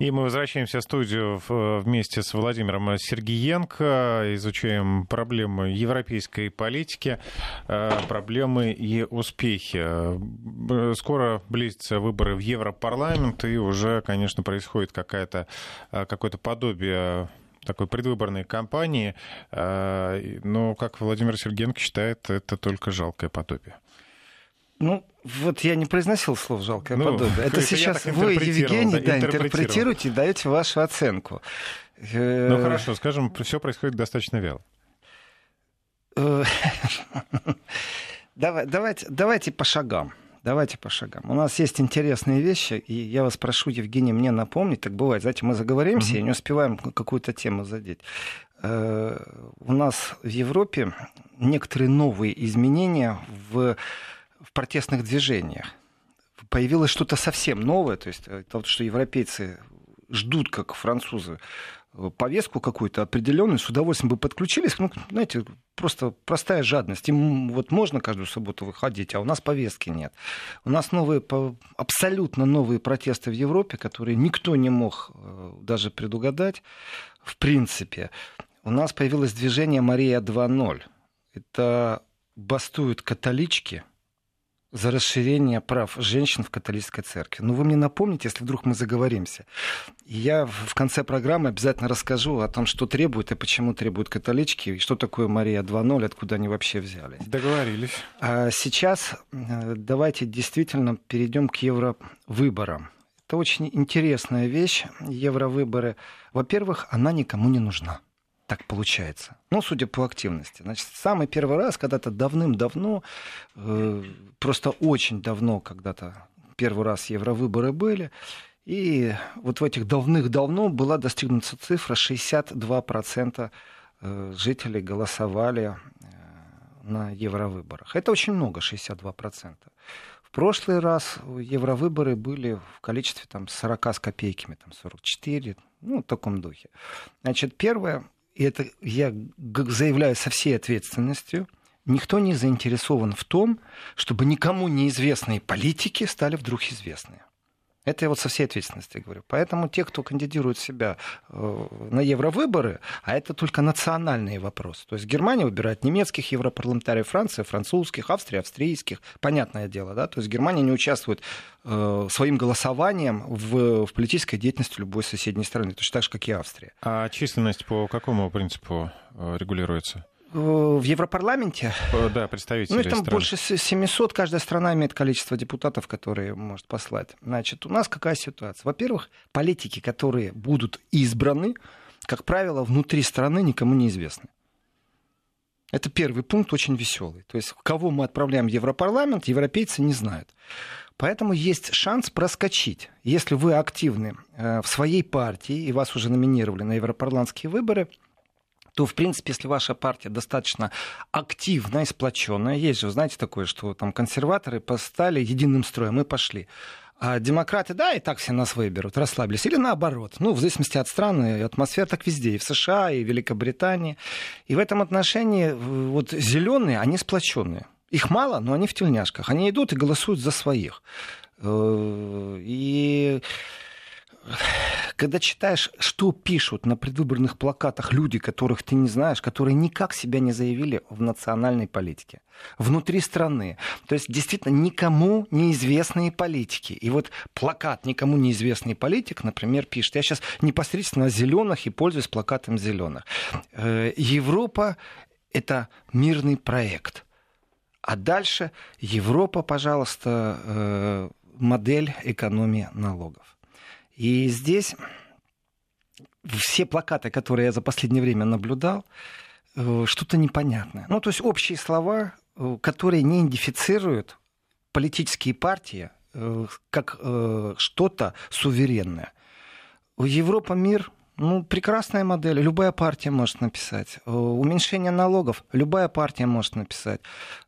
И мы возвращаемся в студию вместе с Владимиром Сергиенко, изучаем проблемы европейской политики, э, проблемы и успехи. Скоро близятся выборы в Европарламент, и уже, конечно, происходит какая-то, э, какое-то подобие такой предвыборной кампании, э, но, как Владимир Сергеенко считает, это только жалкое подобие. Ну, вот я не произносил слов жалкое ну, подобие. Это сейчас вы, Евгений, да, интерпретируете и даете вашу оценку. Э, ну хорошо, скажем, все происходит достаточно вяло. Э, давайте, давайте по шагам. Давайте по шагам. У нас есть интересные вещи, и я вас прошу, Евгений, мне напомнить, так бывает, знаете, мы заговоримся mm-hmm. и не успеваем какую-то тему задеть. Э, у нас в Европе некоторые новые изменения в в протестных движениях. Появилось что-то совсем новое, то есть э, то, что европейцы ждут, как французы, э, повестку какую-то определенную, с удовольствием бы подключились. Ну, знаете, просто простая жадность. Им вот можно каждую субботу выходить, а у нас повестки нет. У нас новые, абсолютно новые протесты в Европе, которые никто не мог э, даже предугадать. В принципе, у нас появилось движение «Мария 2.0». Это бастуют католички – за расширение прав женщин в католической церкви. Ну, вы мне напомните, если вдруг мы заговоримся. я в конце программы обязательно расскажу о том, что требуют и почему требуют католички, и что такое Мария 2.0, откуда они вообще взялись. Договорились. А сейчас э, давайте действительно перейдем к евровыборам. Это очень интересная вещь, евровыборы. Во-первых, она никому не нужна так получается. Ну, судя по активности. Значит, самый первый раз, когда-то давным-давно, э, просто очень давно, когда-то первый раз евровыборы были, и вот в этих давных-давно была достигнута цифра 62% э, жителей голосовали э, на евровыборах. Это очень много, 62%. В прошлый раз евровыборы были в количестве там, 40 с копейками, там, 44, ну, в таком духе. Значит, первое, и это я заявляю со всей ответственностью, никто не заинтересован в том, чтобы никому неизвестные политики стали вдруг известны. Это я вот со всей ответственностью говорю. Поэтому те, кто кандидирует себя э, на евровыборы, а это только национальные вопросы. То есть Германия выбирает немецких европарламентариев, Франция, французских, Австрия, австрийских. Понятное дело, да? То есть Германия не участвует э, своим голосованием в, в политической деятельности любой соседней страны, точно так же, как и Австрия. А численность по какому принципу э, регулируется? В Европарламенте. Да, представители. Ну, там стран. больше 700. Каждая страна имеет количество депутатов, которые может послать. Значит, у нас какая ситуация? Во-первых, политики, которые будут избраны, как правило, внутри страны никому не известны. Это первый пункт, очень веселый. То есть, кого мы отправляем в Европарламент, европейцы не знают. Поэтому есть шанс проскочить. Если вы активны э, в своей партии и вас уже номинировали на европарламентские выборы – то, в принципе, если ваша партия достаточно активная и сплоченная, есть же, знаете, такое, что там консерваторы постали единым строем и пошли. А демократы, да, и так все нас выберут, расслабились. Или наоборот. Ну, в зависимости от страны, атмосфера так везде, и в США, и в Великобритании. И в этом отношении вот зеленые, они сплоченные. Их мало, но они в тельняшках. Они идут и голосуют за своих. Э, и когда читаешь, что пишут на предвыборных плакатах люди, которых ты не знаешь, которые никак себя не заявили в национальной политике, внутри страны. То есть действительно никому неизвестные политики. И вот плакат никому неизвестный политик, например, пишет. Я сейчас непосредственно о зеленых и пользуюсь плакатом зеленых. Э, Европа это мирный проект. А дальше Европа, пожалуйста, э, модель экономии налогов. И здесь все плакаты, которые я за последнее время наблюдал, э, что-то непонятное. Ну, то есть общие слова, э, которые не идентифицируют политические партии э, как что-то суверенное. Европа, мир, ну, прекрасная модель. Любая партия может написать. Уменьшение налогов. Любая партия может написать.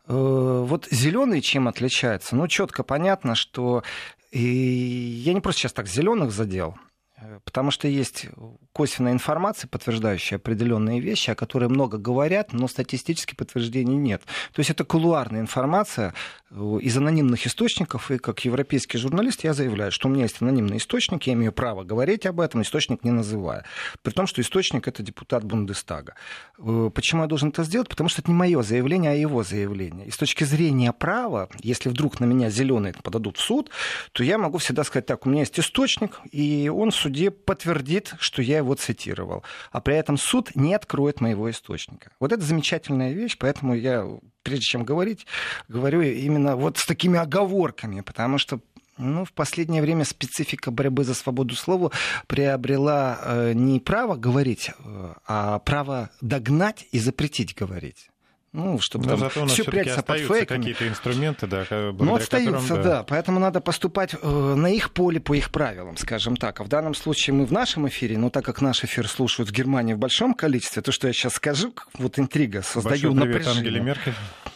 Вот зеленые чем отличаются? Ну, четко понятно, что и я не просто сейчас так зеленых задел, э, потому что есть косвенная информация, подтверждающая определенные вещи, о которых много говорят, но статистически подтверждений нет. То есть это кулуарная информация, из анонимных источников, и как европейский журналист я заявляю, что у меня есть анонимный источник, я имею право говорить об этом, источник не называя. При том, что источник это депутат Бундестага. Э, почему я должен это сделать? Потому что это не мое заявление, а его заявление. И с точки зрения права, если вдруг на меня зеленые подадут в суд, то я могу всегда сказать, так, у меня есть источник, и он в суде подтвердит, что я его цитировал. А при этом суд не откроет моего источника. Вот это замечательная вещь, поэтому я прежде чем говорить, говорю именно вот с такими оговорками, потому что ну, в последнее время специфика борьбы за свободу слова приобрела э, не право говорить, э, а право догнать и запретить говорить. Ну, чтобы Но там все прячется под фейками. какие-то инструменты, да, Ну, остаются, которым, да. да. Поэтому надо поступать э, на их поле по их правилам, скажем так. А в данном случае мы в нашем эфире, но так как наш эфир слушают в Германии в большом количестве, то, что я сейчас скажу, вот интрига, создаю Большой привет, напряжение. Ангеле Меркель.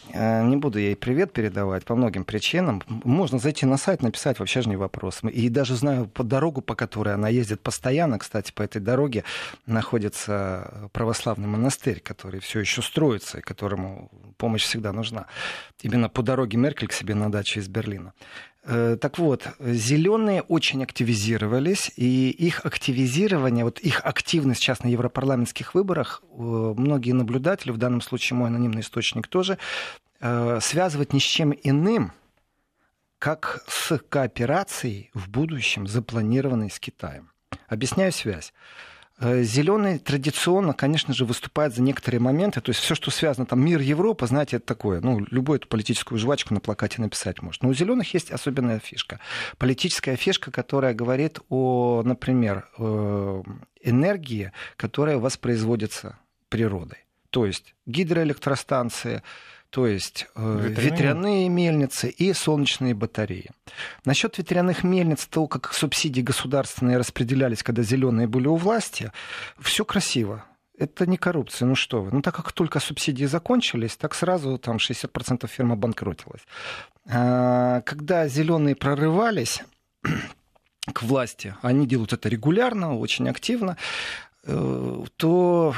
Э, не буду ей привет передавать по многим причинам. Можно зайти на сайт, написать, вообще же не вопрос. И даже знаю по дорогу, по которой она ездит постоянно, кстати, по этой дороге находится православный монастырь, который все еще строится, и которому помощь всегда нужна. Именно по дороге Меркель к себе на даче из Берлина. Э, так вот, зеленые очень активизировались, и их активизирование, вот их активность сейчас на европарламентских выборах, э, многие наблюдатели, в данном случае мой анонимный источник тоже, э, связывают ни с чем иным, как с кооперацией в будущем, запланированной с Китаем. Объясняю связь. Э, Зеленые традиционно, конечно же, выступают за некоторые моменты. То есть все, что связано, там, мир Европа, знаете, это такое. Ну, любую эту политическую жвачку на плакате написать может. Но у зеленых есть особенная фишка. Политическая фишка, которая говорит о, например, э, энергии, которая воспроизводится природой. То есть гидроэлектростанции, то есть э, ветряные. ветряные мельницы и солнечные батареи. Насчет ветряных мельниц, то, как субсидии государственные распределялись, когда зеленые были у власти, все красиво. Это не коррупция, ну что вы. Ну так как только субсидии закончились, так сразу там 60% фирм обанкротилось. А, когда зеленые прорывались, к власти. Они делают это регулярно, очень активно. Э, то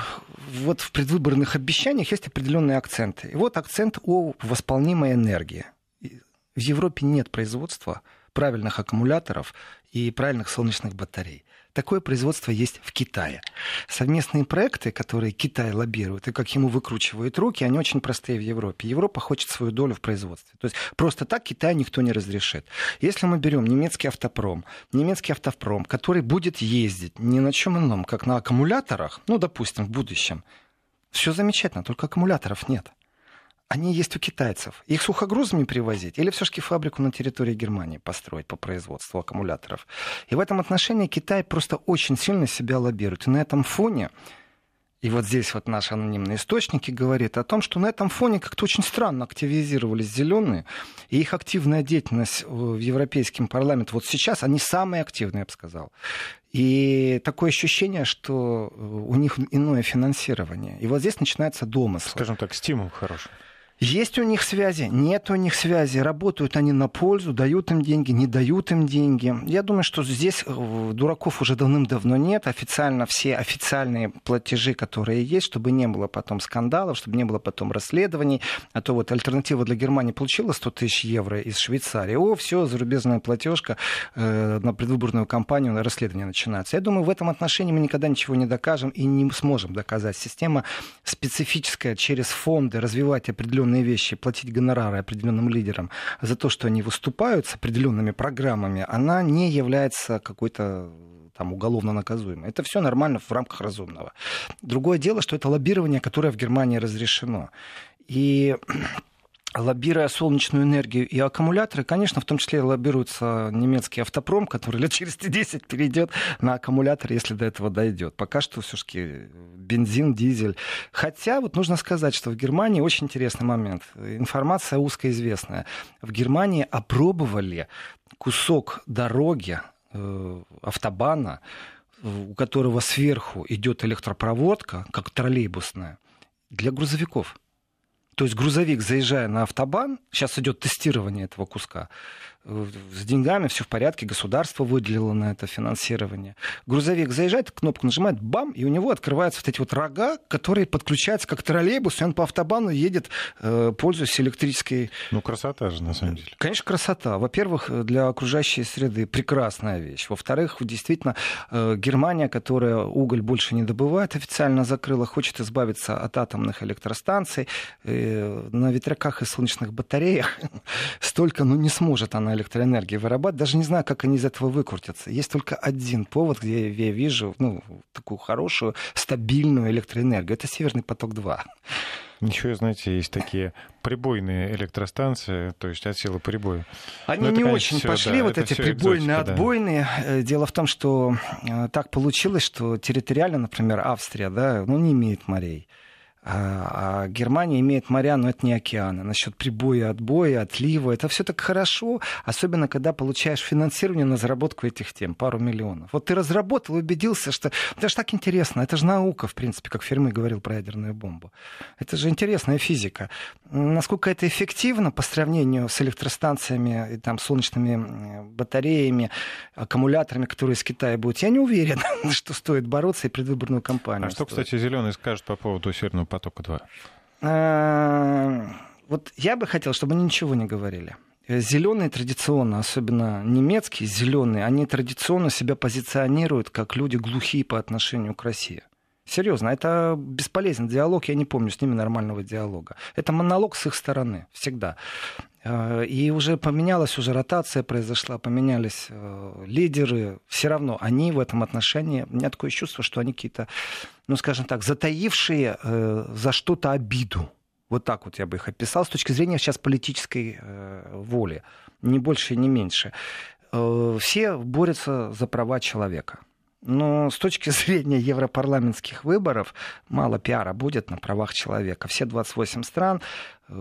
вот в предвыборных обещаниях есть определенные акценты. И вот акцент о восполнимой энергии. В Европе нет производства правильных аккумуляторов и правильных солнечных батарей. Такое производство есть в Китае. Совместные проекты, которые Китай лоббирует и как ему выкручивают руки, они очень простые в Европе. Европа хочет свою долю в производстве. То есть просто так Китай никто не разрешит. Если мы берем немецкий автопром, немецкий автопром, который будет ездить ни на чем ином, как на аккумуляторах, ну, допустим, в будущем, все замечательно, только аккумуляторов нет они есть у китайцев. Их сухогрузами привозить или все-таки фабрику на территории Германии построить по производству аккумуляторов? И в этом отношении Китай просто очень сильно себя лоббирует. И на этом фоне и вот здесь вот наши анонимные источники говорят о том, что на этом фоне как-то очень странно активизировались зеленые, и их активная деятельность в Европейском парламенте вот сейчас, они самые активные, я бы сказал. И такое ощущение, что у них иное финансирование. И вот здесь начинается домысл. Скажем так, стимул хороший. Есть у них связи, нет у них связи, работают они на пользу, дают им деньги, не дают им деньги. Я думаю, что здесь э, дураков уже давным-давно нет. Официально все официальные платежи, которые есть, чтобы не было потом скандалов, чтобы не было потом расследований. А то вот альтернатива для Германии получила 100 тысяч евро из Швейцарии. О, все, зарубежная платежка э, на предвыборную кампанию, на расследование начинается. Я думаю, в этом отношении мы никогда ничего не докажем и не сможем доказать. Система специфическая через фонды развивать определенные определенные вещи, платить гонорары определенным лидерам за то, что они выступают с определенными программами, она не является какой-то там уголовно наказуемой. Это все нормально в рамках разумного. Другое дело, что это лоббирование, которое в Германии разрешено. И лоббируя солнечную энергию и аккумуляторы, конечно, в том числе лоббируется немецкий автопром, который лет через 10 перейдет на аккумулятор, если до этого дойдет. Пока что все-таки бензин, дизель. Хотя вот нужно сказать, что в Германии очень интересный момент. Информация узкоизвестная. В Германии опробовали кусок дороги, э, автобана, у которого сверху идет электропроводка, как троллейбусная, для грузовиков. То есть грузовик, заезжая на автобан, сейчас идет тестирование этого куска, с деньгами все в порядке, государство выделило на это финансирование. Грузовик заезжает, кнопку нажимает, бам, и у него открываются вот эти вот рога, которые подключаются как троллейбус, и он по автобану едет, э, пользуясь электрической... Ну, красота же, на самом деле. Конечно, красота. Во-первых, для окружающей среды прекрасная вещь. Во-вторых, действительно, э, Германия, которая уголь больше не добывает, официально закрыла, хочет избавиться от атомных электростанций. Э, на ветряках и солнечных батареях столько, ну, не сможет она электроэнергии вырабатывать. Даже не знаю, как они из этого выкрутятся. Есть только один повод, где я вижу ну, такую хорошую, стабильную электроэнергию. Это Северный поток-2. Еще, знаете, есть такие прибойные электростанции, то есть от силы прибоя. Они это, не конечно, очень все, пошли, да, вот эти прибойные, экзотика, отбойные. Да. Э, дело в том, что э, так получилось, что территориально, например, Австрия, да, ну, не имеет морей. А, а Германия имеет моря, но это не океаны. Насчет прибоя, отбоя, отлива, это все так хорошо, особенно когда получаешь финансирование на заработку этих тем, пару миллионов. Вот ты разработал, убедился, что это же так интересно, это же наука, в принципе, как Ферми говорил про ядерную бомбу. Это же интересная физика. Насколько это эффективно по сравнению с электростанциями, и, там, солнечными батареями, аккумуляторами, которые из Китая будут, я не уверен, что стоит бороться и предвыборную кампанию. А что, стоит. кстати, зеленый скажет по поводу Северного потока-2? А, вот я бы хотел, чтобы они ничего не говорили. Зеленые традиционно, особенно немецкие зеленые, они традиционно себя позиционируют как люди глухие по отношению к России. Серьезно, это бесполезный диалог, я не помню с ними нормального диалога. Это монолог с их стороны, всегда. А, и уже поменялась, уже ротация произошла, поменялись э, лидеры. Все равно они в этом отношении, у меня такое чувство, что они какие-то, ну, скажем так, затаившие э, за что-то обиду. Вот так вот я бы их описал с точки зрения сейчас политической э, воли. Ни больше, ни меньше. Все борются за права человека. Но с точки зрения европарламентских выборов мало пиара будет на правах человека. Все 28 стран, э,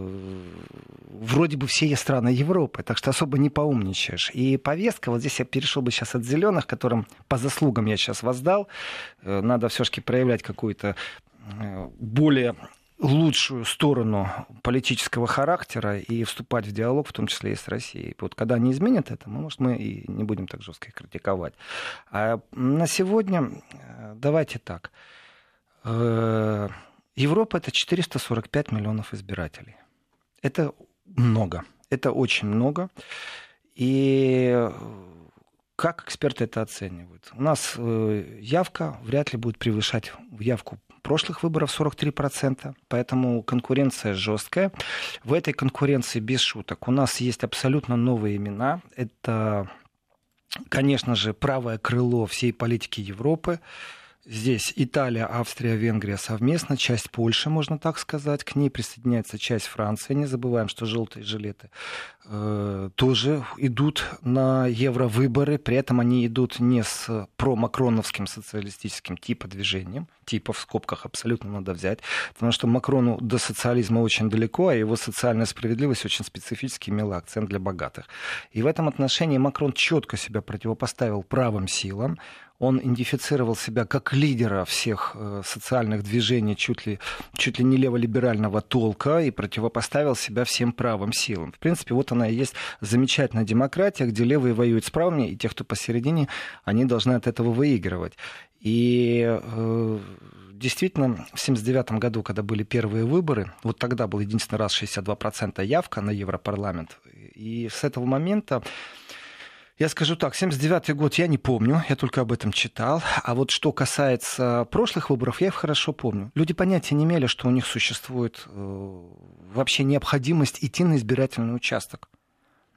вроде бы все страны Европы, так что особо не поумничаешь. И повестка, вот здесь я перешел бы сейчас от зеленых, которым по заслугам я сейчас воздал, э, надо все-таки проявлять какую-то э, более лучшую сторону политического характера и вступать в диалог, в том числе и с Россией. Вот когда они изменят это, мы, может, мы и не будем так жестко их критиковать. А на сегодня э, давайте так. Э, Европа это 445 миллионов избирателей. Это много. Это очень много. И как эксперты это оценивают? У нас э, явка вряд ли будет превышать явку прошлых выборов 43%, поэтому конкуренция жесткая. В этой конкуренции без шуток у нас есть абсолютно новые имена. Это, конечно же, правое крыло всей политики Европы. Здесь Италия, Австрия, Венгрия совместно, часть Польши, можно так сказать, к ней присоединяется часть Франции. Не забываем, что желтые жилеты э, тоже идут на евровыборы, при этом они идут не с промакроновским социалистическим типа движением, типа в скобках абсолютно надо взять, потому что Макрону до социализма очень далеко, а его социальная справедливость очень специфически имела акцент для богатых. И в этом отношении Макрон четко себя противопоставил правым силам, он идентифицировал себя как лидера всех э, социальных движений чуть ли, чуть ли не леволиберального толка и противопоставил себя всем правым силам. В принципе, вот она и есть замечательная демократия, где левые воюют с правыми, и те, кто посередине, они должны от этого выигрывать. И э, действительно, в 1979 году, когда были первые выборы, вот тогда был единственный раз 62% явка на Европарламент. И с этого момента я скажу так, 79 год я не помню, я только об этом читал. А вот что касается прошлых выборов, я их хорошо помню. Люди понятия не имели, что у них существует э, вообще необходимость идти на избирательный участок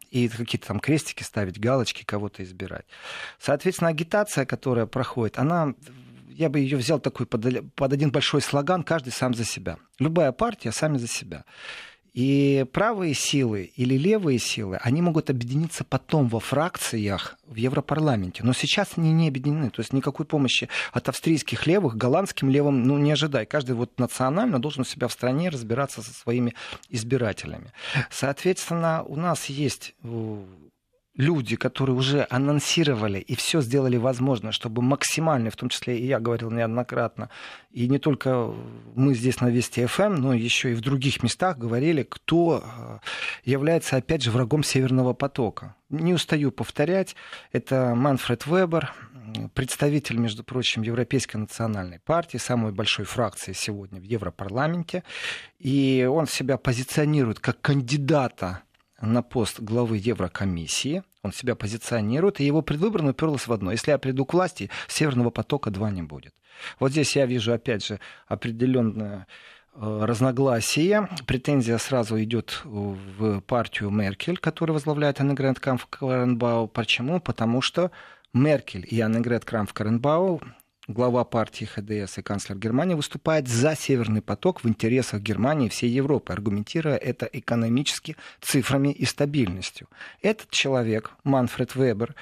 и какие-то там крестики ставить, галочки, кого-то избирать. Соответственно, агитация, которая проходит, она я бы ее взял такой под, под один большой слоган «каждый сам за себя». Любая партия сами за себя. И правые силы или левые силы, они могут объединиться потом во фракциях в Европарламенте. Но сейчас они не объединены. То есть никакой помощи от австрийских левых, голландским левым ну, не ожидай. Каждый вот национально должен у себя в стране разбираться со своими избирателями. Соответственно, у нас есть э, люди, которые уже анонсировали и все сделали возможно, чтобы максимально, в том числе и я говорил неоднократно, и не только мы здесь на Вести ФМ, но еще и в других местах говорили, кто э, является, опять же, врагом Северного потока. Не устаю повторять, это Манфред Вебер, представитель, между прочим, Европейской национальной партии, самой большой фракции сегодня в Европарламенте, и он себя позиционирует как кандидата на пост главы Еврокомиссии. Он себя позиционирует, и его предвыборно уперлось в одно. Если я приду к власти, Северного потока-2 не будет. Вот здесь я вижу, опять же, определенное э, разногласие. Претензия сразу идет в партию Меркель, которую возглавляет Аннегрет Камф-Каренбау. Почему? Потому что Меркель и Аннегрет Крамф-Каренбау глава партии ХДС и канцлер Германии выступает за Северный поток в интересах Германии и всей Европы, аргументируя это экономически цифрами и стабильностью. Этот человек, Манфред Вебер,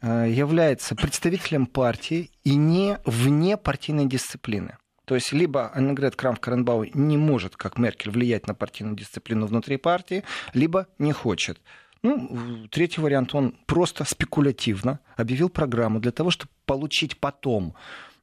э, является представителем партии и не вне партийной дисциплины. То есть либо Аннегрет Крамф-Каренбау не может, как Меркель, влиять на партийную дисциплину внутри партии, либо не хочет. Ну, третий вариант, он просто спекулятивно объявил программу для того, чтобы получить потом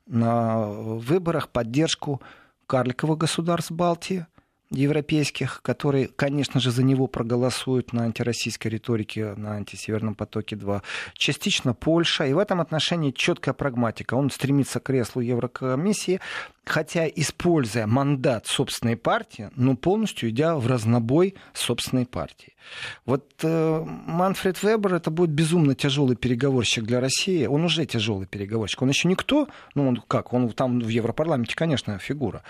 на выборах поддержку карликовых государств Балтии, европейских, которые, конечно же, за него проголосуют на антироссийской риторике, на антисеверном потоке-2. Частично Польша. И в этом отношении четкая прагматика. Он стремится к креслу Еврокомиссии, хотя используя мандат собственной партии, но полностью идя в разнобой собственной партии. Вот э, Манфред Вебер это будет безумно тяжелый переговорщик для России. Он уже тяжелый переговорщик. Он еще никто, ну он как, он там в Европарламенте, конечно, фигура,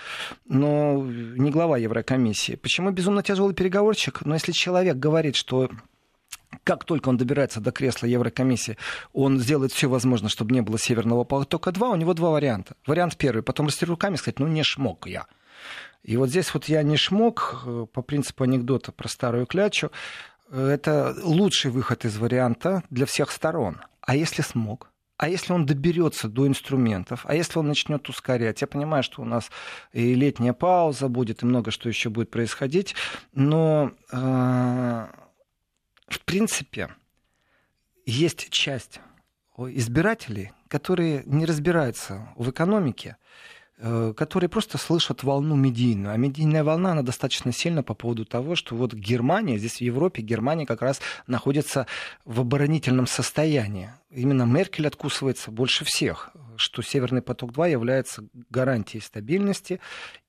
но не глава Еврокомиссии. Почему безумно тяжелый переговорщик? Но если человек говорит, что как только он добирается до кресла Еврокомиссии, он сделает все возможное, чтобы не было Северного потока-2, у него два варианта. Вариант первый, потом растереть руками и сказать, ну не шмог я. И вот здесь вот я не шмог, э, по принципу анекдота про старую клячу, это лучший выход из варианта для всех сторон. А если смог? А если он доберется до инструментов, а если он начнет ускорять, я понимаю, что у нас и летняя пауза будет, и много что еще будет происходить, но э, в принципе, есть часть избирателей, которые не разбираются в экономике, которые просто слышат волну медийную. А медийная волна, она достаточно сильна по поводу того, что вот Германия, здесь в Европе, Германия как раз находится в оборонительном состоянии. Именно Меркель откусывается больше всех, что Северный поток-2 является гарантией стабильности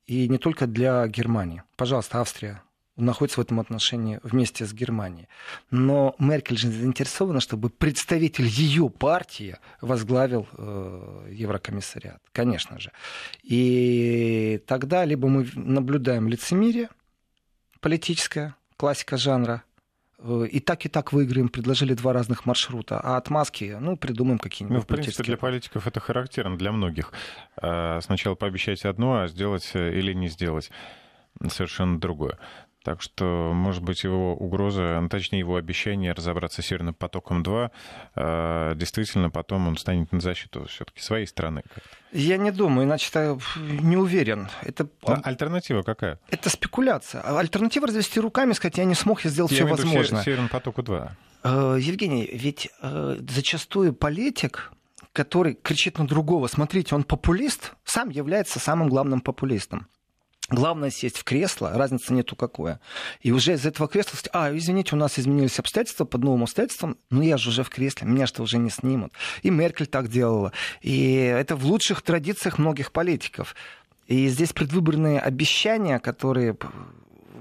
и не только для Германии. Пожалуйста, Австрия, находится в этом отношении вместе с Германией. Но Меркель же заинтересована, чтобы представитель ее партии возглавил э, Еврокомиссариат, конечно же. И тогда либо мы наблюдаем лицемерие политическое, классика жанра, э, и так, и так выиграем, предложили два разных маршрута. А отмазки, ну, придумаем какие-нибудь. Ну, в принципе, для политиков это характерно, для многих. Э, сначала пообещать одно, а сделать э, или не сделать совершенно другое. Так что, может быть, его угроза, ну, точнее, его обещание разобраться с Северным потоком-2, э, действительно потом он станет на защиту все-таки своей страны. Я не думаю, иначе я не уверен. Это... А альтернатива какая? Это спекуляция. Альтернатива развести руками, сказать, я не смог, я сделал я все возможное. Северному потоку-2. Э, Евгений, ведь э, зачастую политик, который кричит на другого, смотрите, он популист, сам является самым главным популистом. Главное сесть в кресло, разницы нету какое. И уже из этого кресла сказать, а, извините, у нас изменились обстоятельства, под новым обстоятельствам, ну я же уже в кресле, меня что уже не снимут. И Меркель так делала. И это в лучших традициях многих политиков. И здесь предвыборные обещания, которые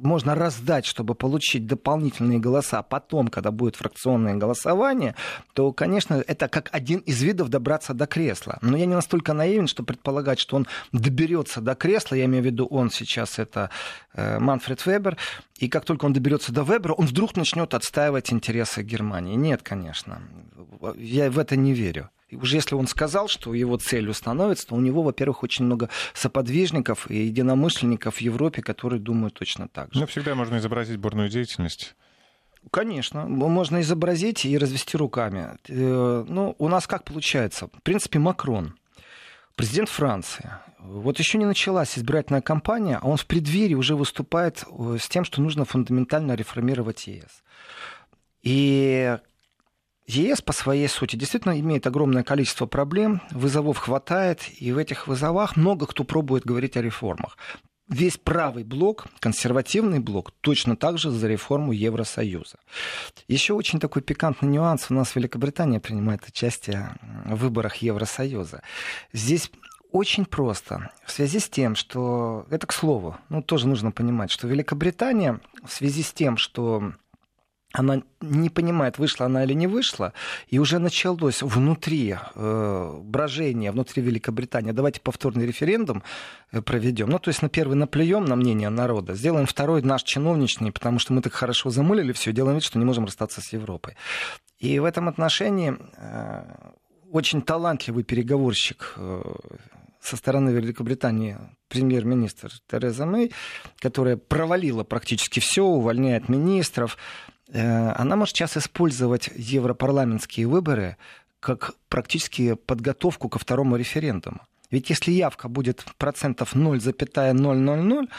можно раздать, чтобы получить дополнительные голоса потом, когда будет фракционное голосование, то, конечно, это как один из видов добраться до кресла. Но я не настолько наивен, что предполагать, что он доберется до кресла, я имею в виду он сейчас, это э, Манфред Вебер, и как только он доберется до Вебера, он вдруг начнет отстаивать интересы Германии. Нет, конечно, я в это не верю. И уже если он сказал, что его целью становится, то у него, во-первых, очень много соподвижников и единомышленников в Европе, которые думают точно так же. Ну, всегда можно изобразить бурную деятельность. Конечно, можно изобразить и развести руками. Э, ну, у нас как получается? В принципе, Макрон, президент Франции. Вот еще не началась избирательная кампания, а он в преддверии уже выступает э, с тем, что нужно фундаментально реформировать ЕС. И ЕС по своей сути действительно имеет огромное количество проблем, вызовов хватает, и в этих вызовах много кто пробует говорить о реформах. Весь правый блок, консервативный блок, точно так же за реформу Евросоюза. Еще очень такой пикантный нюанс. У нас Великобритания принимает участие в выборах Евросоюза. Здесь очень просто. В связи с тем, что... Это к слову. Ну, тоже нужно понимать, что Великобритания в связи с тем, что она не понимает, вышла она или не вышла, и уже началось внутри э, брожение, внутри Великобритании. Давайте повторный референдум э, проведем. Ну, то есть на первый наплюем на мнение народа, сделаем второй наш чиновничный, потому что мы так хорошо замылили все, делаем вид, что не можем расстаться с Европой. И в этом отношении э, очень талантливый переговорщик э, со стороны Великобритании премьер-министр Тереза Мэй, которая провалила практически все, увольняет министров, она может сейчас использовать европарламентские выборы как практически подготовку ко второму референдуму. Ведь если явка будет процентов 0,000,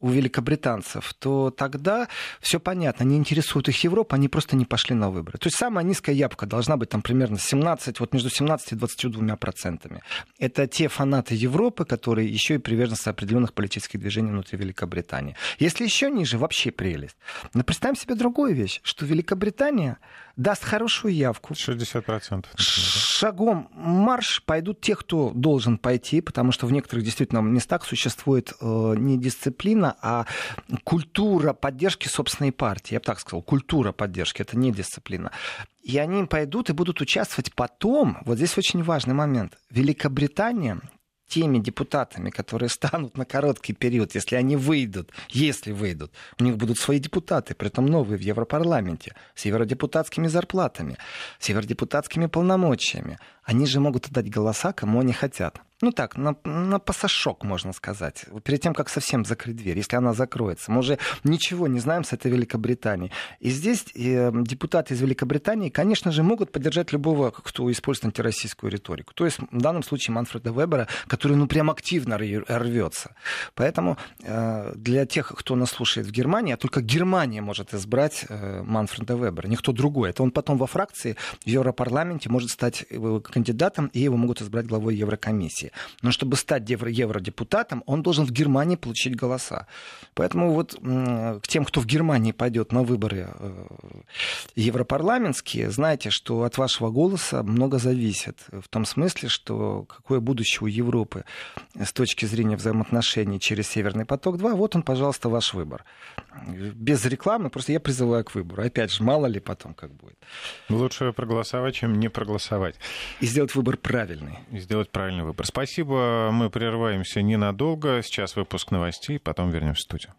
у великобританцев, то тогда все понятно, не интересует их Европа, они просто не пошли на выборы. То есть самая низкая явка должна быть там примерно 17, вот между 17 и 22 процентами. Это те фанаты Европы, которые еще и приверженцы определенных политических движений внутри Великобритании. Если еще ниже, вообще прелесть. Но представим себе другую вещь, что Великобритания даст хорошую явку. 60%. Шагом марш пойдут те, кто должен пойти, потому что в некоторых действительно местах существует э, не дисциплина, а культура поддержки собственной партии. Я бы так сказал, культура поддержки, это не дисциплина. И они пойдут и будут участвовать потом. Вот здесь очень важный момент. Великобритания теми депутатами, которые станут на короткий период, если они выйдут, если выйдут, у них будут свои депутаты, при этом новые в Европарламенте, с евродепутатскими зарплатами, с евродепутатскими полномочиями. Они же могут отдать голоса, кому они хотят ну так, на, на пасашок, можно сказать, перед тем, как совсем закрыть дверь, если она закроется. Мы уже ничего не знаем с этой Великобританией. И здесь э, депутаты из Великобритании, конечно же, могут поддержать любого, кто использует антироссийскую риторику. То есть в данном случае Манфреда Вебера, который ну прям активно рвется. Поэтому э, для тех, кто нас слушает в Германии, а только Германия может избрать э, Манфреда Вебера, никто другой. Это он потом во фракции в Европарламенте может стать э, кандидатом, и его могут избрать главой Еврокомиссии. Но чтобы стать евро евродепутатом, он должен в Германии получить голоса. Поэтому вот к тем, кто в Германии пойдет на выборы э, европарламентские, знаете, что от вашего голоса много зависит. В том смысле, что какое будущее у Европы с точки зрения взаимоотношений через Северный поток-2, вот он, пожалуйста, ваш выбор. Без рекламы, просто я призываю к выбору. Опять же, мало ли потом как будет. Лучше проголосовать, чем не проголосовать. И сделать выбор правильный. И сделать правильный выбор. Спасибо. Мы прерываемся ненадолго. Сейчас выпуск новостей, потом вернемся в студию.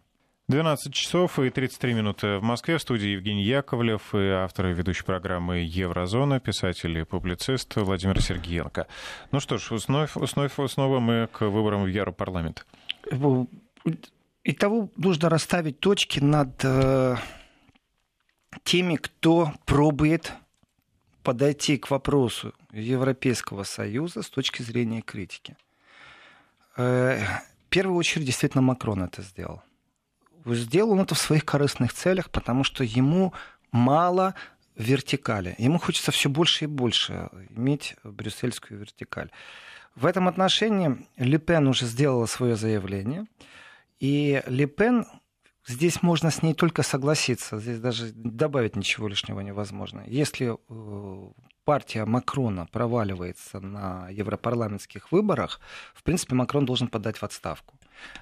12 часов и 33 минуты в Москве. В студии Евгений Яковлев и автор и ведущей программы «Еврозона», писатель и публицист Владимир Сергеенко. Ну что ж, снова, снова, снова мы к выборам в Европарламент. Итого нужно расставить точки над э, теми, кто пробует подойти к вопросу Европейского Союза с точки зрения критики. Э, в первую очередь, действительно, Макрон это сделал. Сделал он это в своих корыстных целях, потому что ему мало вертикали. Ему хочется все больше и больше иметь брюссельскую вертикаль. В этом отношении Лепен уже сделала свое заявление. И Лепен Здесь можно с ней только согласиться, здесь даже добавить ничего лишнего невозможно. Если э, партия Макрона проваливается на европарламентских выборах, в принципе, Макрон должен подать в отставку.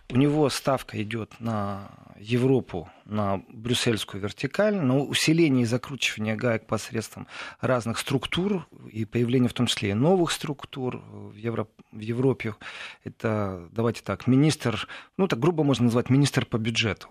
У него ставка идет на Европу, на брюссельскую вертикаль, на усиление и закручивание гаек посредством разных структур и появление в том числе и новых структур в, Евро, в Европе. Это, давайте так, министр, ну так грубо можно назвать министр по бюджету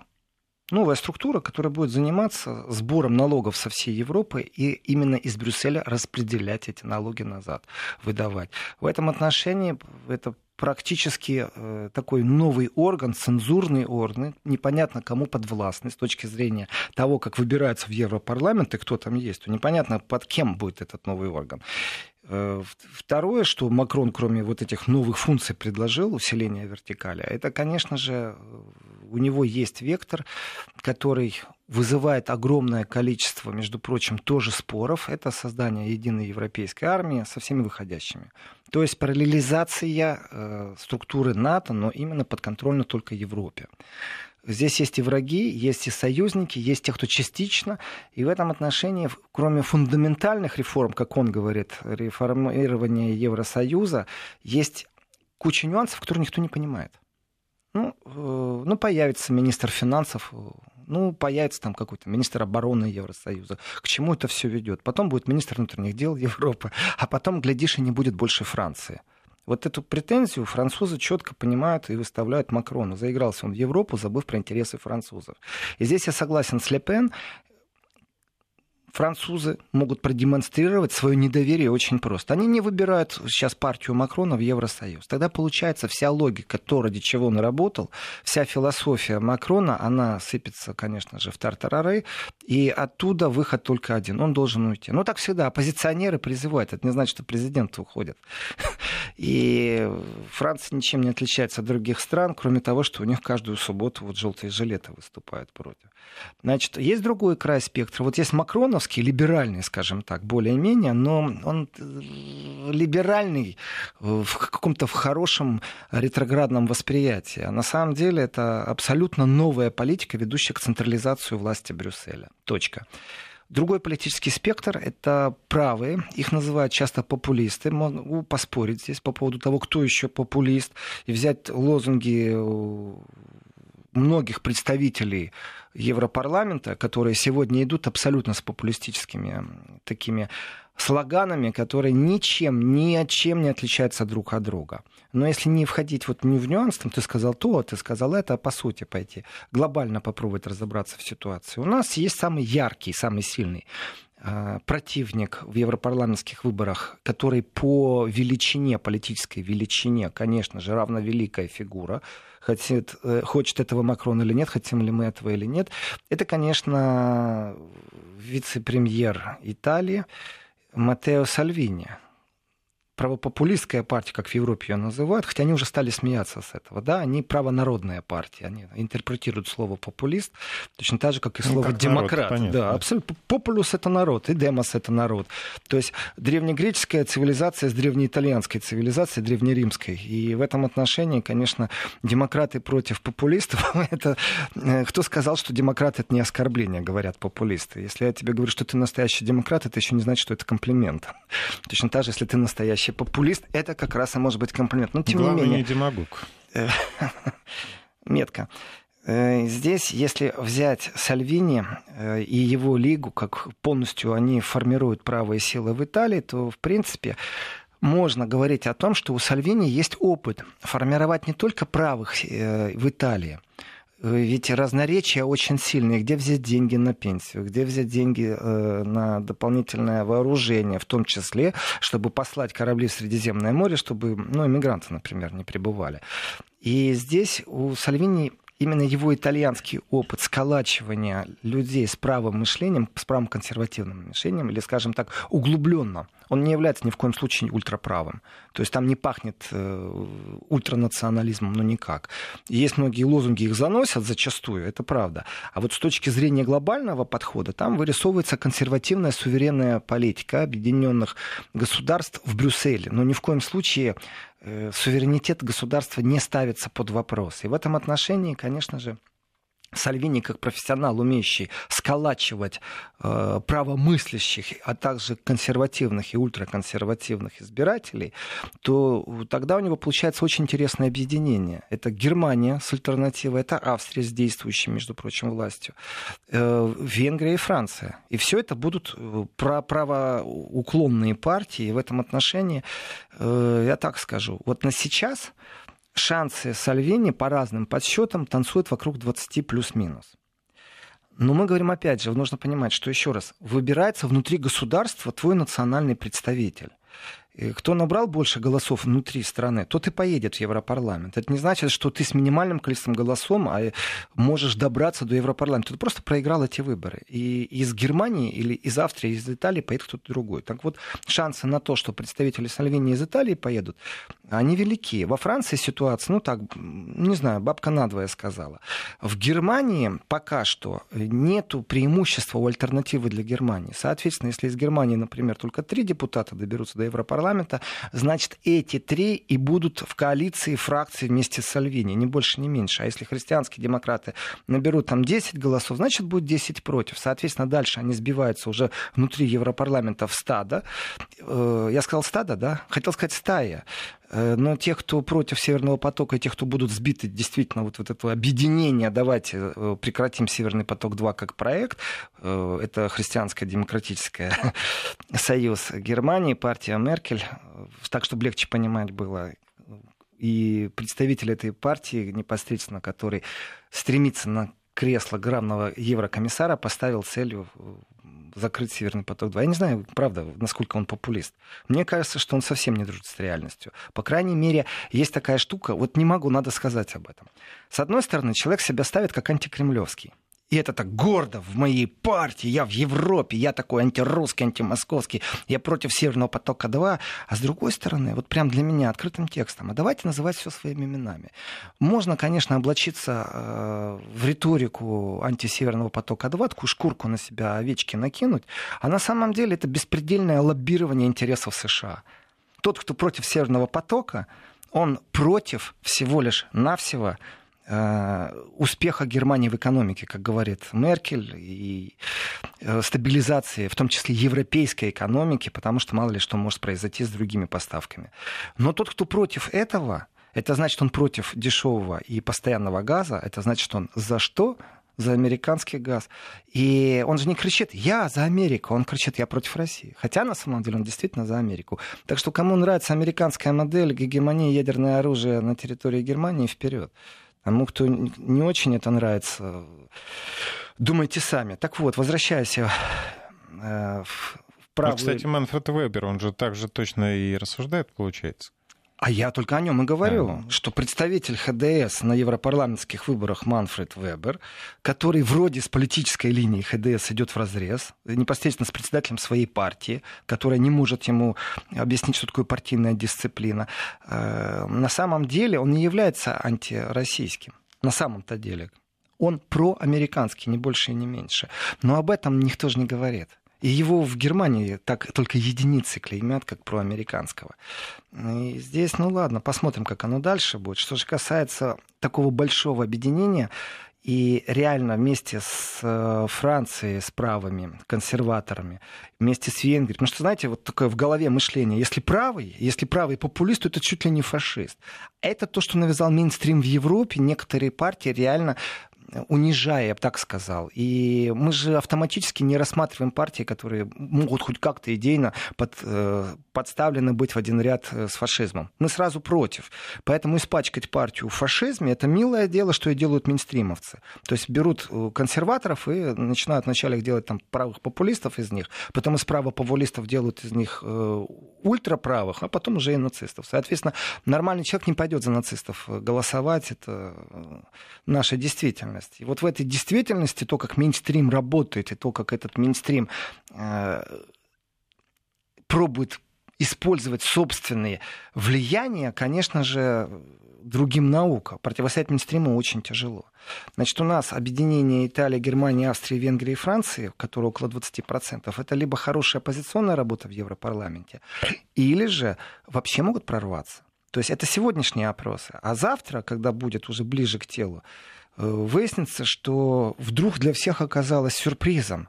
новая структура, которая будет заниматься сбором налогов со всей Европы и именно из Брюсселя распределять эти налоги назад, выдавать. В этом отношении это практически э, такой новый орган, цензурный орган, непонятно кому подвластный с точки зрения того, как выбираются в Европарламент и кто там есть, то непонятно, под кем будет этот новый орган. Э, второе, что Макрон, кроме вот этих новых функций, предложил, усиления вертикали, это, конечно же, у него есть вектор, который вызывает огромное количество, между прочим, тоже споров. Это создание единой европейской армии со всеми выходящими. То есть параллелизация э, структуры НАТО, но именно подконтрольно только Европе. Здесь есть и враги, есть и союзники, есть те, кто частично. И в этом отношении, кроме фундаментальных реформ, как он говорит, реформирования Евросоюза, есть куча нюансов, которые никто не понимает. Ну, э, ну, появится министр финансов, ну, появится там какой-то министр обороны Евросоюза. К чему это все ведет? Потом будет министр внутренних дел Европы, а потом, глядишь, и не будет больше Франции. Вот эту претензию французы четко понимают и выставляют Макрону. Заигрался он в Европу, забыв про интересы французов. И здесь я согласен с Лепен французы могут продемонстрировать свое недоверие очень просто. Они не выбирают сейчас партию Макрона в Евросоюз. Тогда получается вся логика, то, ради чего он работал, вся философия Макрона, она сыпется, конечно же, в тартарары, и оттуда выход только один. Он должен уйти. Ну, так всегда. Оппозиционеры призывают. Это не значит, что президент уходит. И Франция ничем не отличается от других стран, кроме того, что у них каждую субботу вот желтые жилеты выступают против. Значит, есть другой край спектра. Вот есть макроновский, либеральный, скажем так, более-менее, но он либеральный в каком-то в хорошем ретроградном восприятии. А на самом деле это абсолютно новая политика, ведущая к централизации власти Брюсселя. Точка. Другой политический спектр — это правые. Их называют часто популисты. Могу поспорить здесь по поводу того, кто еще популист, и взять лозунги э, многих представителей Европарламента, которые сегодня идут абсолютно с популистическими такими слоганами, которые ничем, ни от чем не отличаются друг от друга. Но если не входить вот не в нюанс, там, ты сказал то, ты сказал это, а по сути пойти, глобально попробовать разобраться в ситуации. У нас есть самый яркий, самый сильный а, противник в европарламентских выборах, который по величине, политической величине, конечно же, равновеликая фигура, хотит, э, хочет этого Макрон или нет, хотим ли мы этого или нет, это, конечно, вице-премьер Италии Матео Сальвини правопопулистская партия, как в Европе ее называют, хотя они уже стали смеяться с этого, да, они правонародная партия, они интерпретируют слово популист точно так же, как и ну, слово ну, как демократ. Народ, да, абсолютно. Популюс это народ, и демос это народ. То есть древнегреческая цивилизация с древнеитальянской цивилизацией, древнеримской. И в этом отношении, конечно, демократы против популистов, это э, кто сказал, что демократ это не оскорбление, говорят популисты. Если я тебе говорю, что ты настоящий демократ, это еще не значит, что это комплимент. Точно так же, если ты настоящий настоящий популист, это как раз и может быть комплимент. Но тем Главное, не менее... не демагог. Метко. Э, здесь, если взять Сальвини э, и его лигу, как полностью они формируют правые силы в Италии, то, в принципе, можно говорить о том, что у Сальвини есть опыт формировать не только правых э, в Италии, ведь разноречия очень сильные. Где взять деньги на пенсию, где взять деньги э, на дополнительное вооружение, в том числе, чтобы послать корабли в Средиземное море, чтобы ну, иммигранты, например, не прибывали. И здесь у Сальвини именно его итальянский опыт сколачивания людей с правым мышлением, с правым консервативным мышлением, или, скажем так, углубленно, он не является ни в коем случае ультраправым. То есть там не пахнет э, ультранационализмом, ну никак. Есть многие лозунги, их заносят зачастую, это правда. А вот с точки зрения глобального подхода, там вырисовывается консервативная суверенная политика объединенных государств в Брюсселе. Но ни в коем случае суверенитет государства не ставится под вопрос. И в этом отношении, конечно же, Сальвини как профессионал, умеющий сколачивать э, правомыслящих, а также консервативных и ультраконсервативных избирателей, то тогда у него получается очень интересное объединение. Это Германия с альтернативой, это Австрия с действующей, между прочим, властью, э, Венгрия и Франция. И все это будут э, правоуклонные партии. И в этом отношении, э, я так скажу, вот на сейчас шансы Сальвини по разным подсчетам танцуют вокруг 20 плюс-минус. Но мы говорим опять же, нужно понимать, что еще раз, выбирается внутри государства твой национальный представитель. Кто набрал больше голосов внутри страны, тот и поедет в Европарламент. Это не значит, что ты с минимальным количеством голосов а можешь добраться до Европарламента. Ты просто проиграл эти выборы. И из Германии или из Австрии, из Италии поедет кто-то другой. Так вот, шансы на то, что представители Сальвини из Италии поедут, они велики. Во Франции ситуация, ну так, не знаю, бабка надвое сказала. В Германии пока что нету преимущества у альтернативы для Германии. Соответственно, если из Германии, например, только три депутата доберутся до Европарламента, значит, эти три и будут в коалиции фракции вместе с Сальвини, ни больше, ни меньше. А если христианские демократы наберут там 10 голосов, значит, будет 10 против. Соответственно, дальше они сбиваются уже внутри Европарламента в стадо. Э, я сказал стадо, да? Хотел сказать стая. Э, но тех, кто против Северного потока, и тех, кто будут сбиты действительно вот, вот это объединение, давайте э, прекратим Северный поток-2 как проект, э, это христианское демократическое союз Германии, партия Меркель, так, чтобы легче понимать было. И представитель этой партии непосредственно, который стремится на кресло главного еврокомиссара, поставил целью закрыть Северный поток-2. Я не знаю, правда, насколько он популист. Мне кажется, что он совсем не дружит с реальностью. По крайней мере, есть такая штука, вот не могу, надо сказать об этом. С одной стороны, человек себя ставит как антикремлевский. И это так гордо в моей партии, я в Европе, я такой антирусский, антимосковский, я против Северного потока-2. А с другой стороны, вот прям для меня открытым текстом, а давайте называть все своими именами. Можно, конечно, облачиться э, в риторику антисеверного потока-2, такую шкурку на себя овечки накинуть, а на самом деле это беспредельное лоббирование интересов США. Тот, кто против Северного потока, он против всего лишь навсего успеха Германии в экономике, как говорит Меркель, и э, стабилизации, в том числе европейской экономики, потому что мало ли что может произойти с другими поставками. Но тот, кто против этого, это значит, он против дешевого и постоянного газа, это значит, он за что? За американский газ. И он же не кричит «я за Америку», он кричит «я против России». Хотя на самом деле он действительно за Америку. Так что кому нравится американская модель гегемонии ядерное оружие на территории Германии, вперед. Тому, кто не очень это нравится, думайте сами. Так вот, возвращаясь э, в правую... Ну, кстати, Манфред Вебер, он же так же точно и рассуждает, получается. А я только о нем и говорю, а... что представитель ХДС на европарламентских выборах Манфред Вебер, который вроде с политической линии ХДС идет в разрез, непосредственно с председателем своей партии, которая не может ему объяснить, что такое партийная дисциплина, э, на самом деле он не является антироссийским. На самом-то деле. Он проамериканский, не больше и не меньше. Но об этом никто же не говорит. И его в Германии так только единицы клеймят, как проамериканского. И здесь, ну ладно, посмотрим, как оно дальше будет. Что же касается такого большого объединения, и реально вместе с э, Францией, с правыми консерваторами, вместе с Венгрией, потому что, знаете, вот такое в голове мышление, если правый, если правый популист, то это чуть ли не фашист. Это то, что навязал мейнстрим в Европе, некоторые партии реально унижая, я бы так сказал. И мы же автоматически не рассматриваем партии, которые могут хоть как-то идейно под, э, подставлены быть в один ряд э, с фашизмом. Мы сразу против. Поэтому испачкать партию в фашизме – это милое дело, что и делают минстримовцы. То есть берут э, консерваторов и начинают вначале делать там правых популистов из них, потом из правопопулистов делают из них ультраправых, а потом уже и нацистов. Соответственно, нормальный человек не пойдет за нацистов голосовать. Это наша действительность действительность. И вот в этой действительности то, как мейнстрим работает, и то, как этот мейнстрим э, пробует использовать собственные влияния, конечно же, другим наука. Противостоять мейнстриму очень тяжело. Значит, у нас объединение Италии, Германии, Австрии, Венгрии и Франции, которое около 20%, это либо хорошая оппозиционная работа в Европарламенте, или же вообще могут прорваться. То есть это сегодняшние опросы. А завтра, когда будет уже ближе к телу, выяснится, что вдруг для всех оказалось сюрпризом,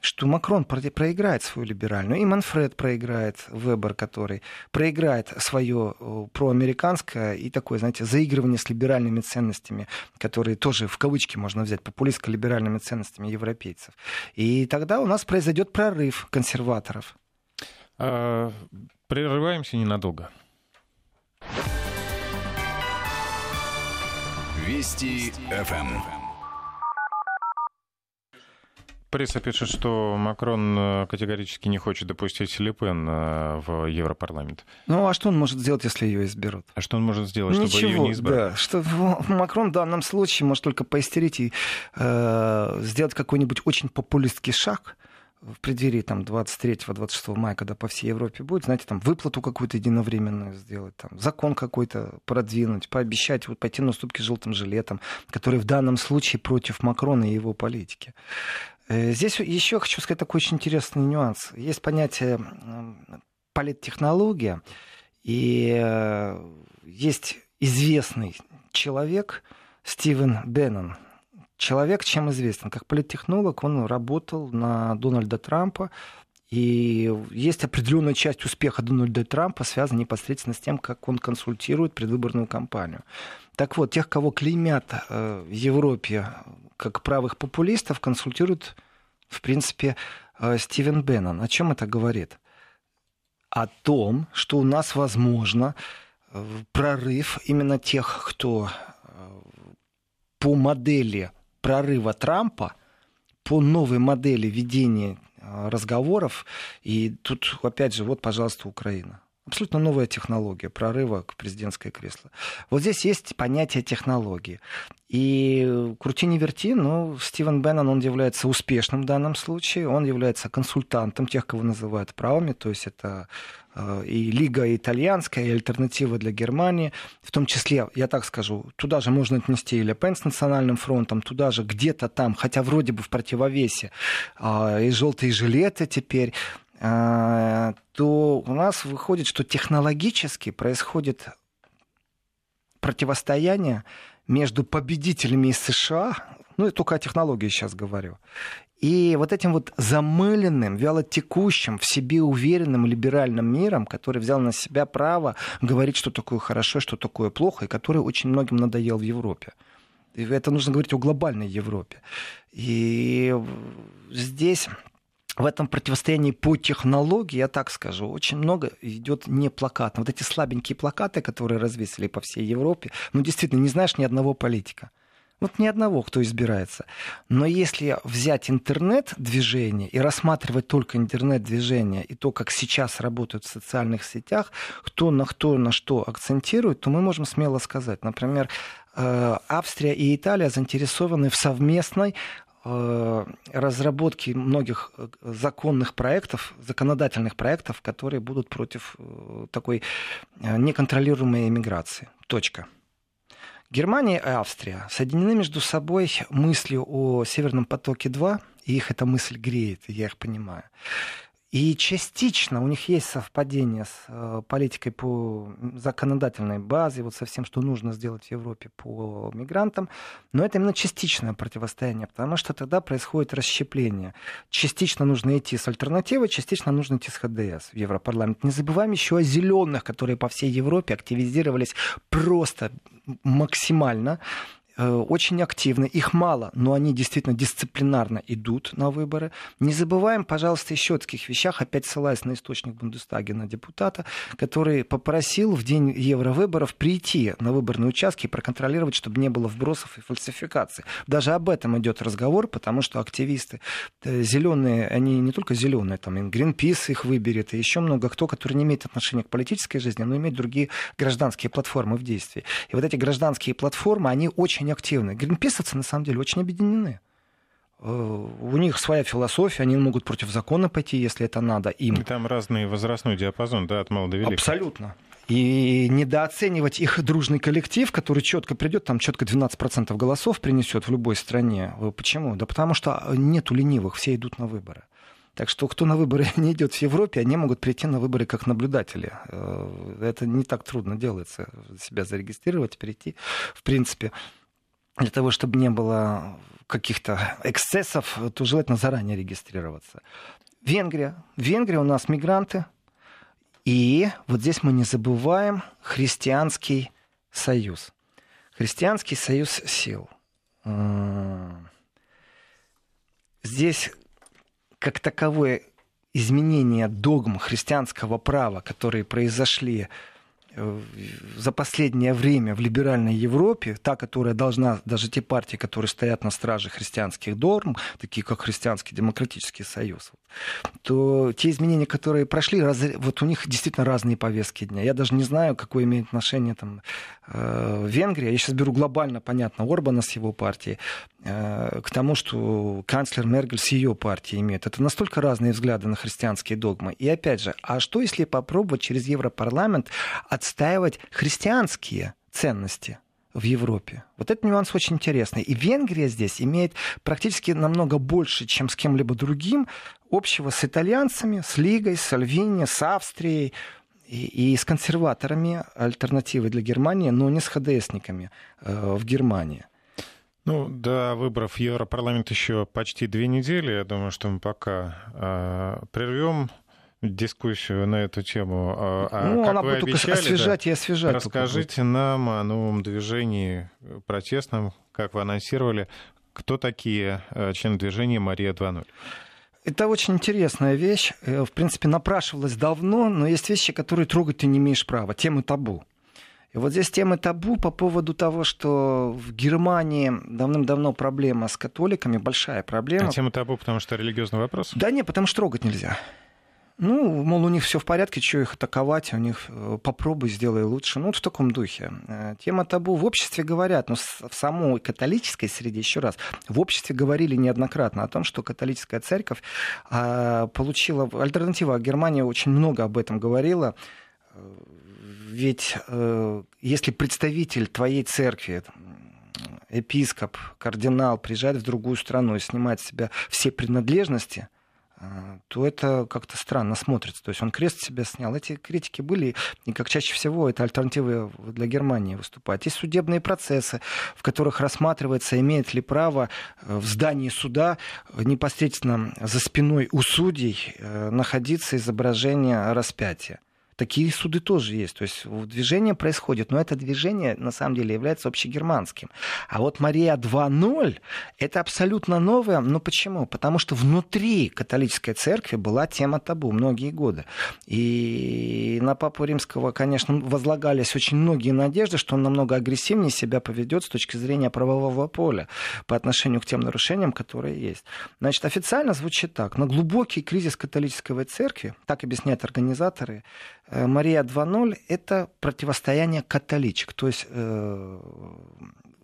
что Макрон проиграет свою либеральную, и Манфред проиграет, Вебер, который проиграет свое э, проамериканское и такое, знаете, заигрывание с либеральными ценностями, которые тоже в кавычки можно взять, популистско-либеральными ценностями европейцев. И тогда у нас произойдет прорыв консерваторов. А, прерываемся ненадолго. Вести ФМ. Пресса пишет, что Макрон э, категорически не хочет допустить Ле Пен э, в Европарламент. Ну, а что он может сделать, если ее изберут? А что он может сделать, чтобы Ничего, ее не избрали? Да, что Макрон в данном случае может только поистерить и э, сделать какой-нибудь очень популистский шаг, в преддверии там 23-26 мая, когда по всей Европе будет, знаете, там выплату какую-то единовременную сделать, там закон какой-то продвинуть, пообещать вот пойти на уступки желтым жилетом, который в данном случае против Макрона и его политики. Э, здесь еще хочу сказать такой очень интересный нюанс. Есть понятие политтехнология, и э, есть известный человек Стивен Беннон, человек чем известен? Как политтехнолог он работал на Дональда Трампа, и есть определенная часть успеха Дональда Трампа, связана непосредственно с тем, как он консультирует предвыборную кампанию. Так вот, тех, кого клеймят э, в Европе как правых популистов, консультирует, в принципе, э, Стивен Беннон. О чем это говорит? О том, что у нас возможно э, прорыв именно тех, кто по модели прорыва Трампа по новой модели ведения а, разговоров. И тут, опять же, вот, пожалуйста, Украина. Абсолютно новая технология прорыва к президентское кресло. Вот здесь есть понятие технологии. И крути не верти, но Стивен Беннон, он является успешным в данном случае. Он является консультантом тех, кого называют правыми. То есть это Э, и Лига итальянская, и альтернатива для Германии. В том числе, я так скажу, туда же можно отнести и Ле Пен с национальным фронтом, туда же где-то там, хотя вроде бы в противовесе, а, и желтые жилеты теперь, то у нас выходит, что технологически происходит противостояние между победителями из США, ну, я только о технологии сейчас говорю, и вот этим вот замыленным, вялотекущим, в себе уверенным либеральным миром, который взял на себя право говорить, что такое хорошо, что такое плохо, и который очень многим надоел в Европе. И это нужно говорить о глобальной Европе. И здесь в этом противостоянии по технологии, я так скажу, очень много идет не плакатно. Вот эти слабенькие плакаты, которые развесили по всей Европе, ну действительно, не знаешь ни одного политика. Вот ни одного, кто избирается. Но если взять интернет-движение и рассматривать только интернет-движение и то, как сейчас работают в социальных сетях, кто на кто на что акцентирует, то мы можем смело сказать, например, э, Австрия и Италия заинтересованы в совместной э, разработке многих э, законных проектов, законодательных проектов, которые будут против такой неконтролируемой иммиграции. Точка. Германия и Австрия соединены между собой мыслью о Северном потоке-2, и их эта мысль греет, я их понимаю. И частично у них есть совпадение с э, политикой по законодательной базе, вот со всем, что нужно сделать в Европе по мигрантам. Но это именно частичное противостояние, потому что тогда происходит расщепление. Частично нужно идти с альтернативой, частично нужно идти с ХДС в Европарламент. Не забываем еще о зеленых, которые по всей Европе активизировались просто максимально очень активны. Их мало, но они действительно дисциплинарно идут на выборы. Не забываем, пожалуйста, еще о таких вещах, опять ссылаясь на источник Бундестагена депутата, который попросил в день евровыборов прийти на выборные участки и проконтролировать, чтобы не было вбросов и фальсификаций. Даже об этом идет разговор, потому что активисты э, зеленые, они не только зеленые, там и Greenpeace их выберет, и еще много кто, который не имеет отношения к политической жизни, но имеет другие гражданские платформы в действии. И вот эти гражданские платформы, они очень очень активны. Гринписовцы, на самом деле, очень объединены. Э, у них своя философия, они могут против закона пойти, если это надо им. И там разный возрастной диапазон, да, от мала до велика. Абсолютно. И недооценивать их дружный коллектив, который четко придет, там четко 12% голосов принесет в любой стране. Э, почему? Да потому что нету ленивых, все идут на выборы. Так что кто на выборы не идет в Европе, они могут прийти на выборы как наблюдатели. Э, это не так трудно делается, себя зарегистрировать, прийти. В принципе, для того, чтобы не было каких-то эксцессов, то желательно заранее регистрироваться. Венгрия. Венгрия у нас мигранты. И вот здесь мы не забываем христианский союз. Христианский союз сил. Здесь как таковое изменение догм христианского права, которые произошли за последнее время в либеральной Европе, та, которая должна, даже те партии, которые стоят на страже христианских норм, такие как Христианский демократический союз, то те изменения, которые прошли, раз, вот у них действительно разные повестки дня. Я даже не знаю, какое имеет отношение там, э, Венгрия. Я сейчас беру глобально, понятно, Орбана с его партией, к тому, что канцлер Мергель с ее партией имеет. Это настолько разные взгляды на христианские догмы. И опять же, а что если попробовать через Европарламент отстаивать христианские ценности в Европе. Вот этот нюанс очень интересный. И Венгрия здесь имеет практически намного больше, чем с кем-либо другим, общего с итальянцами, с Лигой, с Альвини, с Австрией и, и с консерваторами альтернативы для Германии, но не с ХДСниками э, в Германии. Ну, до выборов в Европарламент еще почти две недели. Я думаю, что мы пока э, прервем дискуссию на эту тему. А, а ну, как она вы будет только освежать да, и освежать. Расскажите нам о новом движении протестном, как вы анонсировали. Кто такие э, члены движения «Мария 2.0»? Это очень интересная вещь. Э, в принципе, напрашивалась давно, но есть вещи, которые трогать ты не имеешь права. Темы табу. И вот здесь тема табу по поводу того, что в Германии давным-давно проблема с католиками, большая проблема. А тема табу, потому что религиозный вопрос? Да нет, потому что трогать нельзя. Ну, мол, у них все в порядке, что их атаковать, у них э, попробуй, сделай лучше. Ну, вот в таком духе. Э, тема табу в обществе говорят, но в самой католической среде, еще раз, в обществе говорили неоднократно о том, что католическая церковь а, получила... Альтернатива Германия очень много об этом говорила. Ведь э, если представитель твоей церкви, епископ, кардинал приезжает в другую страну и снимает с себя все принадлежности – а, то это как-то странно смотрится. То есть он крест себя снял. Эти критики были, и как чаще всего это альтернативы для Германии выступать. Есть судебные процессы, в которых рассматривается, имеет ли право э, в здании суда непосредственно за спиной у судей э, находиться изображение распятия. Такие суды тоже есть. То есть движение происходит, но это движение на самом деле является общегерманским. А вот Мария 2.0 это абсолютно новое. Но почему? Потому что внутри католической церкви была тема табу многие годы. И на Папу Римского, конечно, возлагались очень многие надежды, что он намного агрессивнее себя поведет с точки зрения правового поля по отношению к тем нарушениям, которые есть. Значит, официально звучит так. На глубокий кризис католической церкви, так объясняют организаторы, Мария 2.0 – это противостояние католичек. То есть э,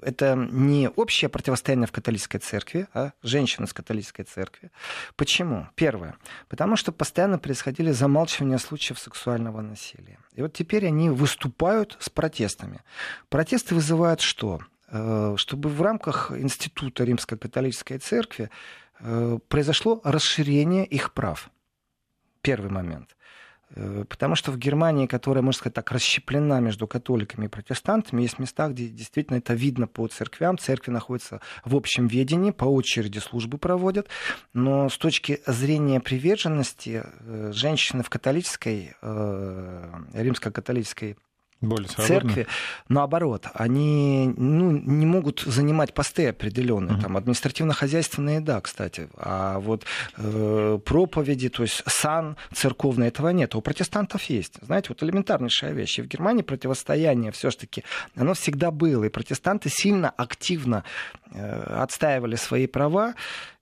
это не общее противостояние в католической церкви, а женщины с католической церкви. Почему? Первое. Потому что постоянно происходили замалчивания случаев сексуального насилия. И вот теперь они выступают с протестами. Протесты вызывают что? Э, чтобы в рамках Института Римской католической церкви произошло расширение их прав. Первый момент. Э, потому что в Германии, которая, можно сказать так, расщеплена между католиками и протестантами, есть места, где действительно это видно по церквям. Церкви находятся в общем ведении, по очереди службы проводят. Но с точки зрения приверженности, э, женщины в католической, э, римско-католической более церкви, наоборот, они ну, не могут занимать посты определенные, uh-huh. там административно-хозяйственные, да, кстати, а вот э, проповеди, то есть сан церковный, этого нет, а у протестантов есть. Знаете, вот элементарнейшая вещь. И в Германии противостояние все-таки, оно всегда было, и протестанты сильно активно э, отстаивали свои права.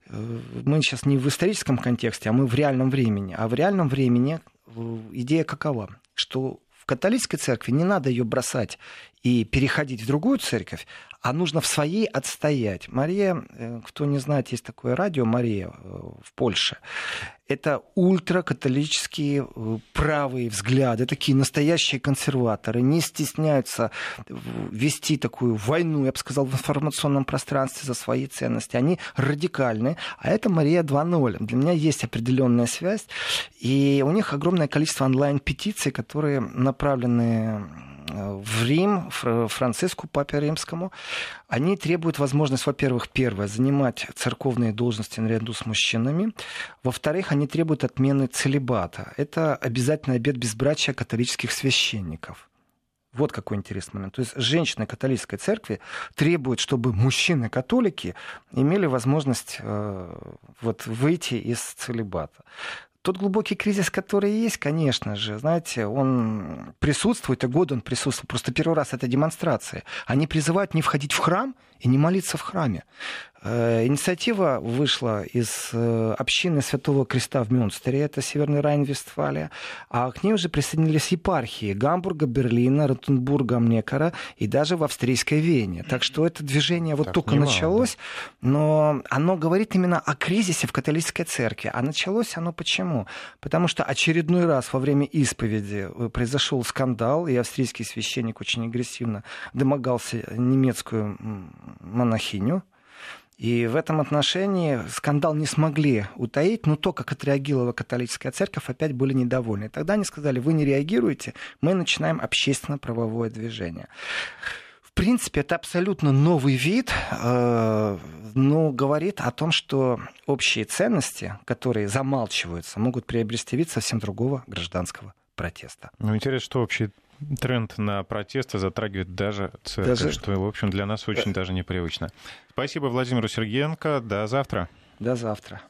Э, мы сейчас не в историческом контексте, а мы в реальном времени. А в реальном времени э, идея какова? Что католической церкви не надо ее бросать и переходить в другую церковь, а нужно в своей отстоять. Мария, э, кто не знает, есть такое радио Мария э, в Польше. Это ультракатолические э, правые взгляды, такие настоящие консерваторы, не стесняются вести такую войну, я бы сказал, в информационном пространстве за свои ценности. Они радикальны, а это Мария 2.0. Для меня есть определенная связь, и у них огромное количество онлайн-петиций, которые направлены в Рим, Франциску, Папе Римскому, они требуют возможность, во-первых, первое, занимать церковные должности наряду с мужчинами. Во-вторых, они требуют отмены целебата. Это обязательный обет безбрачия католических священников. Вот какой интересный момент. То есть женщины католической церкви требуют, чтобы мужчины-католики имели возможность э, вот, выйти из целебата. Тот глубокий кризис, который есть, конечно же, знаете, он присутствует, и год он присутствует. Просто первый раз это демонстрация. Они призывают не входить в храм и не молиться в храме. Э, инициатива вышла из э, общины Святого Креста в Мюнстере, это Северный Райн-Вестфалия, а к ней уже присоединились епархии Гамбурга, Берлина, Ротенбурга, Мнекара и даже в австрийской Вене. Так что это движение вот так только немало, началось, да. но оно говорит именно о кризисе в католической церкви. А началось оно почему? Потому что очередной раз во время исповеди э, произошел скандал, и австрийский священник очень агрессивно домогался немецкую монахиню, и в этом отношении скандал не смогли утаить, но то, как отреагировала католическая церковь, опять были недовольны. И тогда они сказали, вы не реагируете, мы начинаем общественно-правовое движение. В принципе, это абсолютно новый вид, э, но говорит о том, что общие ценности, которые замалчиваются, могут приобрести вид совсем другого гражданского протеста. Ну, интересно, что общие тренд на протесты затрагивает даже церковь, даже... что, в общем, для нас очень даже непривычно. Спасибо Владимиру Сергеенко. До завтра. До завтра.